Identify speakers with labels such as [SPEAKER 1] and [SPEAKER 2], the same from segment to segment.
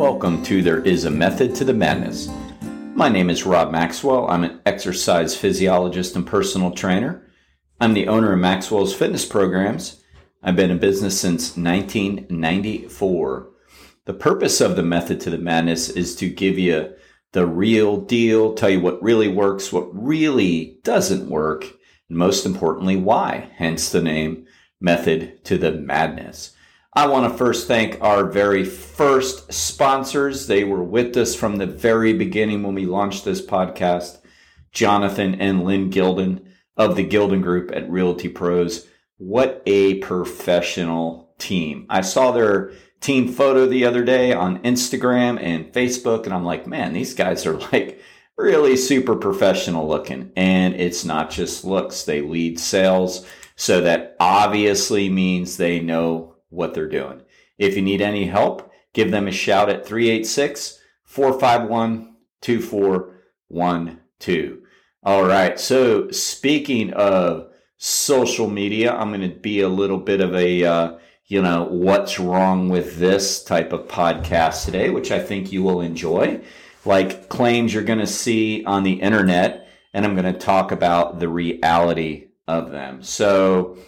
[SPEAKER 1] Welcome to There Is a Method to the Madness. My name is Rob Maxwell. I'm an exercise physiologist and personal trainer. I'm the owner of Maxwell's Fitness Programs. I've been in business since 1994. The purpose of the Method to the Madness is to give you the real deal, tell you what really works, what really doesn't work, and most importantly, why. Hence the name Method to the Madness. I want to first thank our very first sponsors. They were with us from the very beginning when we launched this podcast. Jonathan and Lynn Gilden of the Gilden Group at Realty Pros. What a professional team. I saw their team photo the other day on Instagram and Facebook, and I'm like, man, these guys are like really super professional looking. And it's not just looks. They lead sales. So that obviously means they know what they're doing. If you need any help, give them a shout at 386 451 2412. All right. So, speaking of social media, I'm going to be a little bit of a, uh, you know, what's wrong with this type of podcast today, which I think you will enjoy. Like claims you're going to see on the internet, and I'm going to talk about the reality of them. So,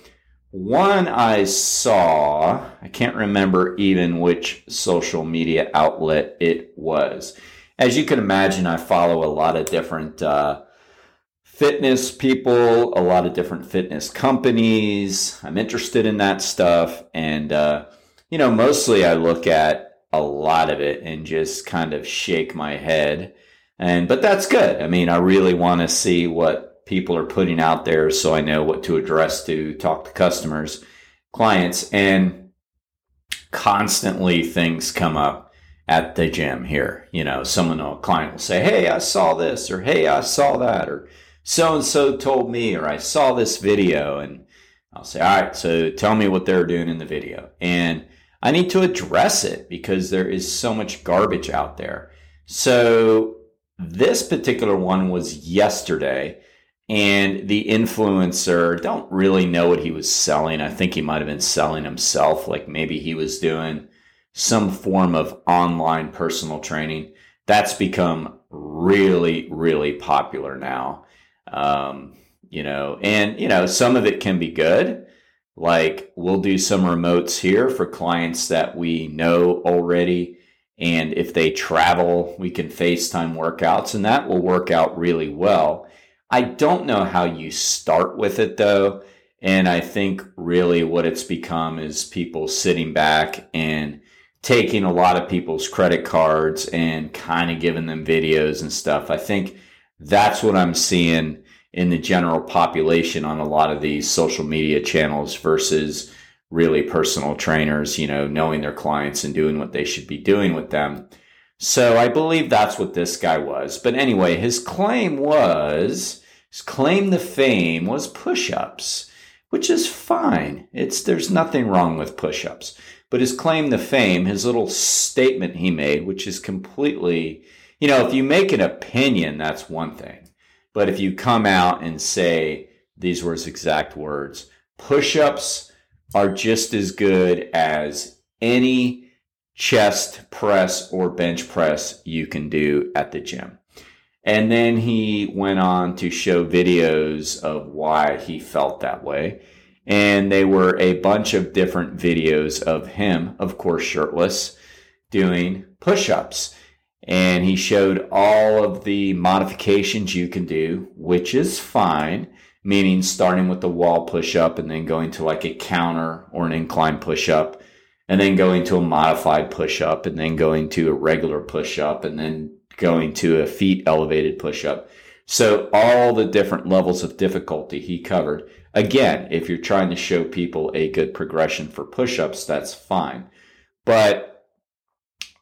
[SPEAKER 1] one I saw, I can't remember even which social media outlet it was. As you can imagine, I follow a lot of different uh, fitness people, a lot of different fitness companies. I'm interested in that stuff. And, uh, you know, mostly I look at a lot of it and just kind of shake my head. And, but that's good. I mean, I really want to see what people are putting out there so I know what to address to talk to customers, clients, and constantly things come up at the gym here. You know, someone, a client will say, Hey, I saw this, or Hey, I saw that, or so and so told me, or I saw this video. And I'll say, All right, so tell me what they're doing in the video. And I need to address it because there is so much garbage out there. So this particular one was yesterday and the influencer don't really know what he was selling. I think he might have been selling himself, like maybe he was doing some form of online personal training. That's become really, really popular now. Um, you know, and you know, some of it can be good. Like we'll do some remotes here for clients that we know already. And if they travel, we can FaceTime workouts and that will work out really well. I don't know how you start with it though. And I think really what it's become is people sitting back and taking a lot of people's credit cards and kind of giving them videos and stuff. I think that's what I'm seeing in the general population on a lot of these social media channels versus really personal trainers, you know, knowing their clients and doing what they should be doing with them. So I believe that's what this guy was. But anyway, his claim was his claim to fame was push-ups, which is fine. It's there's nothing wrong with push-ups. But his claim to fame, his little statement he made, which is completely, you know, if you make an opinion, that's one thing. But if you come out and say these were his exact words, push-ups are just as good as any chest press or bench press you can do at the gym. And then he went on to show videos of why he felt that way. And they were a bunch of different videos of him, of course, shirtless, doing push ups. And he showed all of the modifications you can do, which is fine, meaning starting with the wall push up and then going to like a counter or an incline push up, and then going to a modified push up, and then going to a regular push up, and then going to a feet elevated push up. So all the different levels of difficulty he covered. Again, if you're trying to show people a good progression for push ups, that's fine. But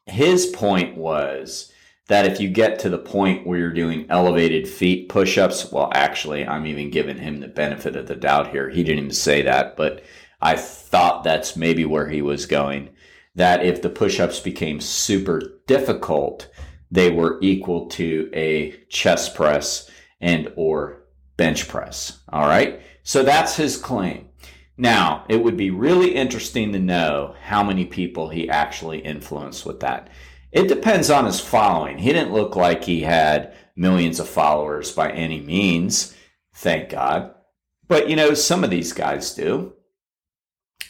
[SPEAKER 1] his point was that if you get to the point where you're doing elevated feet push ups, well, actually, I'm even giving him the benefit of the doubt here. He didn't even say that, but I thought that's maybe where he was going. That if the push ups became super difficult, they were equal to a chest press and or bench press. All right. So that's his claim. Now, it would be really interesting to know how many people he actually influenced with that. It depends on his following. He didn't look like he had millions of followers by any means, thank God. But you know, some of these guys do.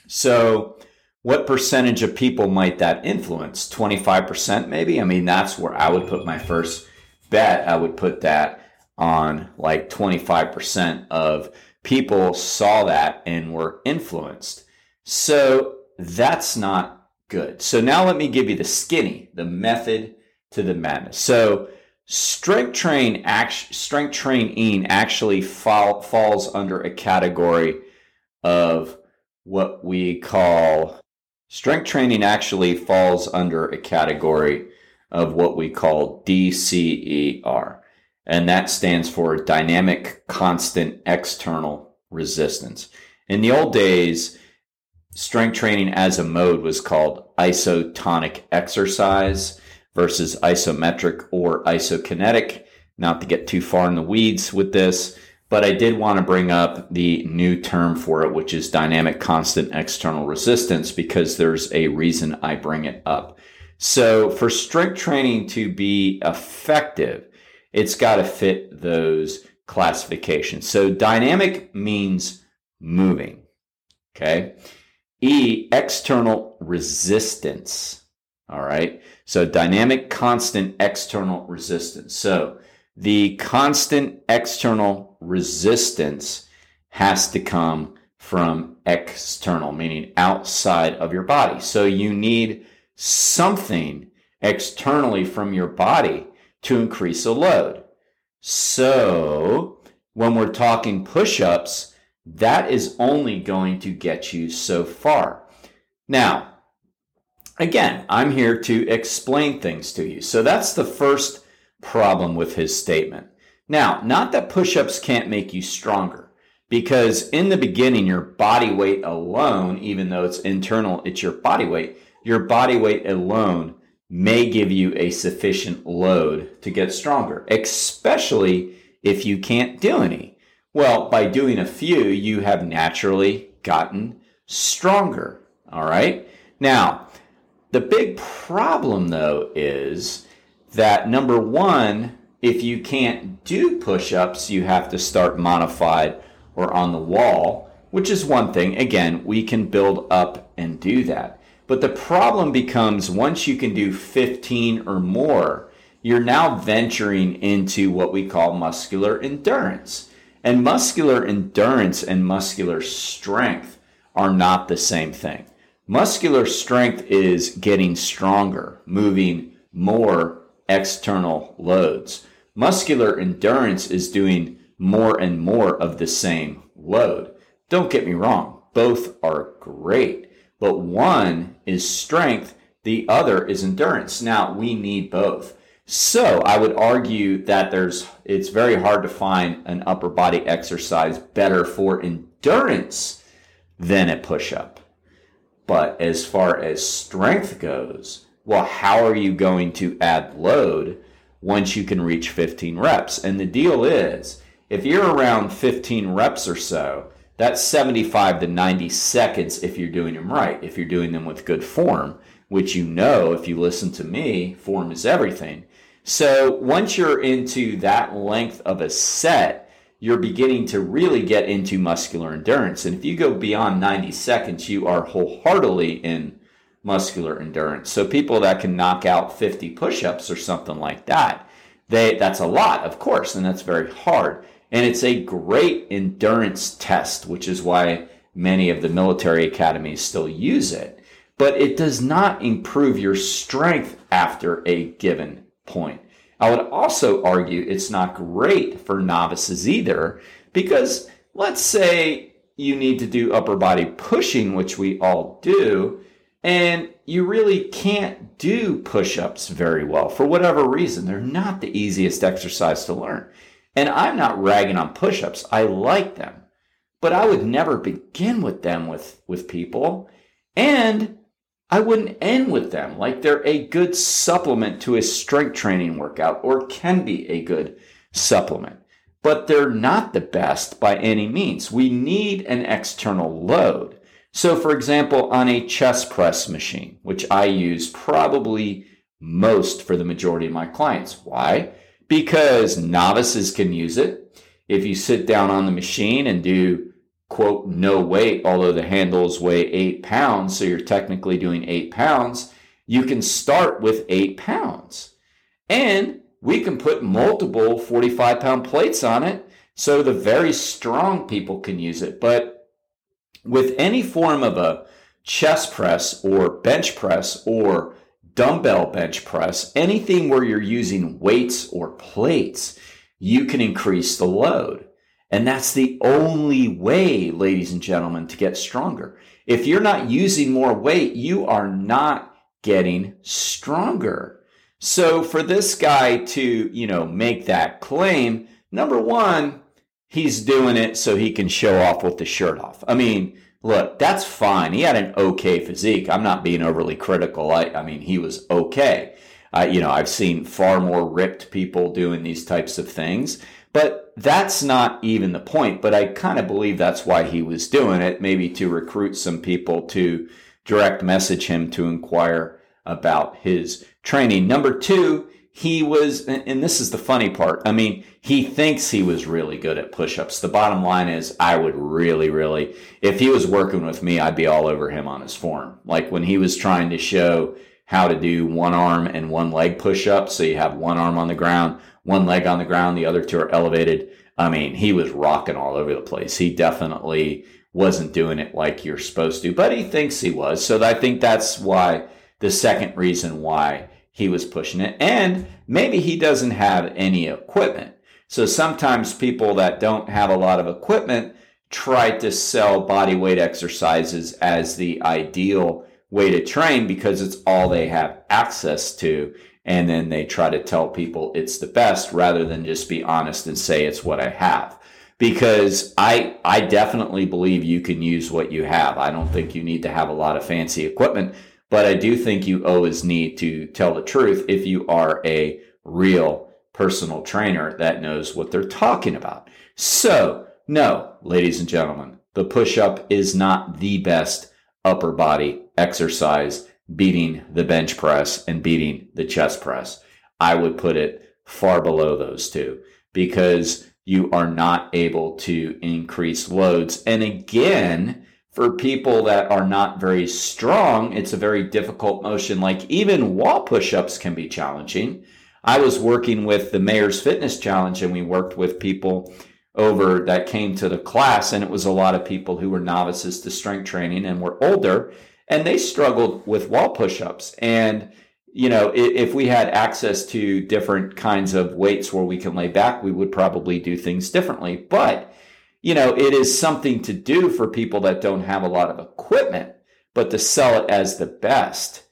[SPEAKER 1] So, what percentage of people might that influence? 25% maybe? I mean, that's where I would put my first bet. I would put that on like 25% of people saw that and were influenced. So, that's not good. So, now let me give you the skinny, the method to the madness. So, strength train act, strength training actually fall, falls under a category of what we call strength training actually falls under a category of what we call DCER and that stands for dynamic constant external resistance. In the old days, strength training as a mode was called isotonic exercise versus isometric or isokinetic. Not to get too far in the weeds with this, but I did want to bring up the new term for it, which is dynamic constant external resistance, because there's a reason I bring it up. So for strength training to be effective, it's got to fit those classifications. So dynamic means moving. Okay. E, external resistance. All right. So dynamic constant external resistance. So the constant external resistance has to come from external, meaning outside of your body. So you need something externally from your body to increase a load. So when we're talking push ups, that is only going to get you so far. Now, Again, I'm here to explain things to you. So that's the first problem with his statement. Now, not that push ups can't make you stronger, because in the beginning, your body weight alone, even though it's internal, it's your body weight, your body weight alone may give you a sufficient load to get stronger, especially if you can't do any. Well, by doing a few, you have naturally gotten stronger. All right. Now, the big problem, though, is that number one, if you can't do push ups, you have to start modified or on the wall, which is one thing. Again, we can build up and do that. But the problem becomes once you can do 15 or more, you're now venturing into what we call muscular endurance. And muscular endurance and muscular strength are not the same thing. Muscular strength is getting stronger, moving more external loads. Muscular endurance is doing more and more of the same load. Don't get me wrong, both are great, but one is strength, the other is endurance. Now, we need both. So, I would argue that there's it's very hard to find an upper body exercise better for endurance than a push up. But as far as strength goes, well, how are you going to add load once you can reach 15 reps? And the deal is, if you're around 15 reps or so, that's 75 to 90 seconds if you're doing them right, if you're doing them with good form, which you know if you listen to me, form is everything. So once you're into that length of a set, you're beginning to really get into muscular endurance. And if you go beyond 90 seconds, you are wholeheartedly in muscular endurance. So people that can knock out 50 push-ups or something like that, they that's a lot, of course, and that's very hard. And it's a great endurance test, which is why many of the military academies still use it. But it does not improve your strength after a given point. I would also argue it's not great for novices either, because let's say you need to do upper body pushing, which we all do, and you really can't do push ups very well for whatever reason. They're not the easiest exercise to learn. And I'm not ragging on push ups, I like them, but I would never begin with them with, with people. And I wouldn't end with them. Like they're a good supplement to a strength training workout or can be a good supplement, but they're not the best by any means. We need an external load. So, for example, on a chest press machine, which I use probably most for the majority of my clients. Why? Because novices can use it. If you sit down on the machine and do quote no weight, although the handles weigh eight pounds, so you're technically doing eight pounds, you can start with eight pounds. And we can put multiple 45 pound plates on it so the very strong people can use it. But with any form of a chest press or bench press or dumbbell bench press, anything where you're using weights or plates, you can increase the load. And that's the only way, ladies and gentlemen, to get stronger. If you're not using more weight, you are not getting stronger. So for this guy to, you know, make that claim, number one, he's doing it so he can show off with the shirt off. I mean, look, that's fine. He had an okay physique. I'm not being overly critical. I, I mean, he was okay. Uh, you know, I've seen far more ripped people doing these types of things, but that's not even the point. But I kind of believe that's why he was doing it, maybe to recruit some people to direct message him to inquire about his training. Number two, he was, and this is the funny part. I mean, he thinks he was really good at push-ups. The bottom line is I would really, really, if he was working with me, I'd be all over him on his form. Like when he was trying to show how to do one arm and one leg push-ups. So you have one arm on the ground, one leg on the ground, the other two are elevated. I mean, he was rocking all over the place. He definitely wasn't doing it like you're supposed to, but he thinks he was. So I think that's why the second reason why he was pushing it. And maybe he doesn't have any equipment. So sometimes people that don't have a lot of equipment try to sell body weight exercises as the ideal way to train because it's all they have access to. And then they try to tell people it's the best rather than just be honest and say it's what I have. Because I, I definitely believe you can use what you have. I don't think you need to have a lot of fancy equipment but I do think you always need to tell the truth if you are a real personal trainer that knows what they're talking about. So, no, ladies and gentlemen, the push up is not the best upper body exercise beating the bench press and beating the chest press. I would put it far below those two because you are not able to increase loads. And again, for people that are not very strong, it's a very difficult motion. Like even wall push ups can be challenging. I was working with the Mayor's Fitness Challenge and we worked with people over that came to the class and it was a lot of people who were novices to strength training and were older and they struggled with wall push-ups and you know if we had access to different kinds of weights where we can lay back we would probably do things differently but you know, it is something to do for people that don't have a lot of equipment, but to sell it as the best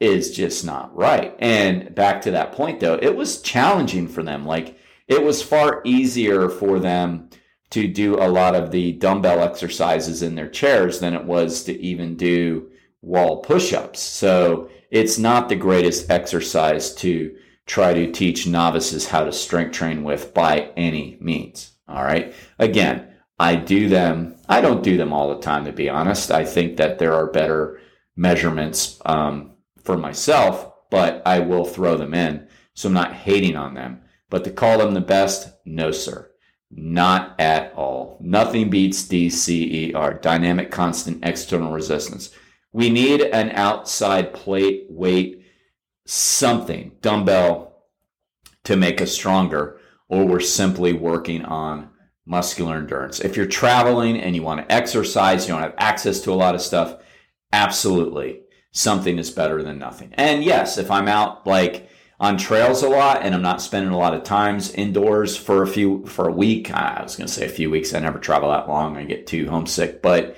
[SPEAKER 1] is just not right. And back to that point though, it was challenging for them. Like it was far easier for them to do a lot of the dumbbell exercises in their chairs than it was to even do wall push-ups. So it's not the greatest exercise to try to teach novices how to strength train with by any means. All right. Again, I do them. I don't do them all the time, to be honest. I think that there are better measurements um, for myself, but I will throw them in. So I'm not hating on them. But to call them the best, no, sir. Not at all. Nothing beats DCER, dynamic constant external resistance. We need an outside plate, weight, something, dumbbell to make us stronger, or we're simply working on muscular endurance. If you're traveling and you want to exercise, you don't have access to a lot of stuff, absolutely something is better than nothing. And yes, if I'm out like on trails a lot and I'm not spending a lot of times indoors for a few for a week, I was going to say a few weeks. I never travel that long. I get too homesick, but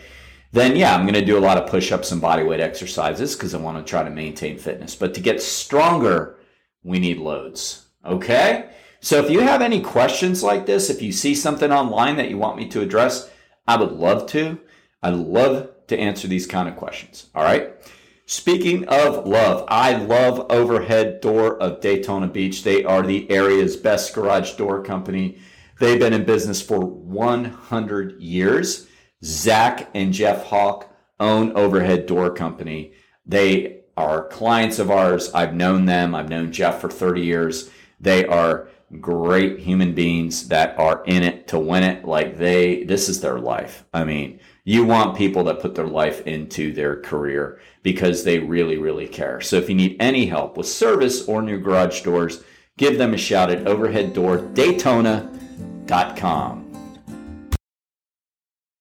[SPEAKER 1] then yeah, I'm going to do a lot of push-ups and body weight exercises because I want to try to maintain fitness. But to get stronger, we need loads. Okay? So if you have any questions like this, if you see something online that you want me to address, I would love to. I'd love to answer these kind of questions. All right. Speaking of love, I love Overhead Door of Daytona Beach. They are the area's best garage door company. They've been in business for 100 years. Zach and Jeff Hawk own Overhead Door Company. They are clients of ours. I've known them. I've known Jeff for 30 years. They are great human beings that are in it to win it. Like they, this is their life. I mean, you want people that put their life into their career because they really, really care. So if you need any help with service or new garage doors, give them a shout at overheaddoordaytona.com.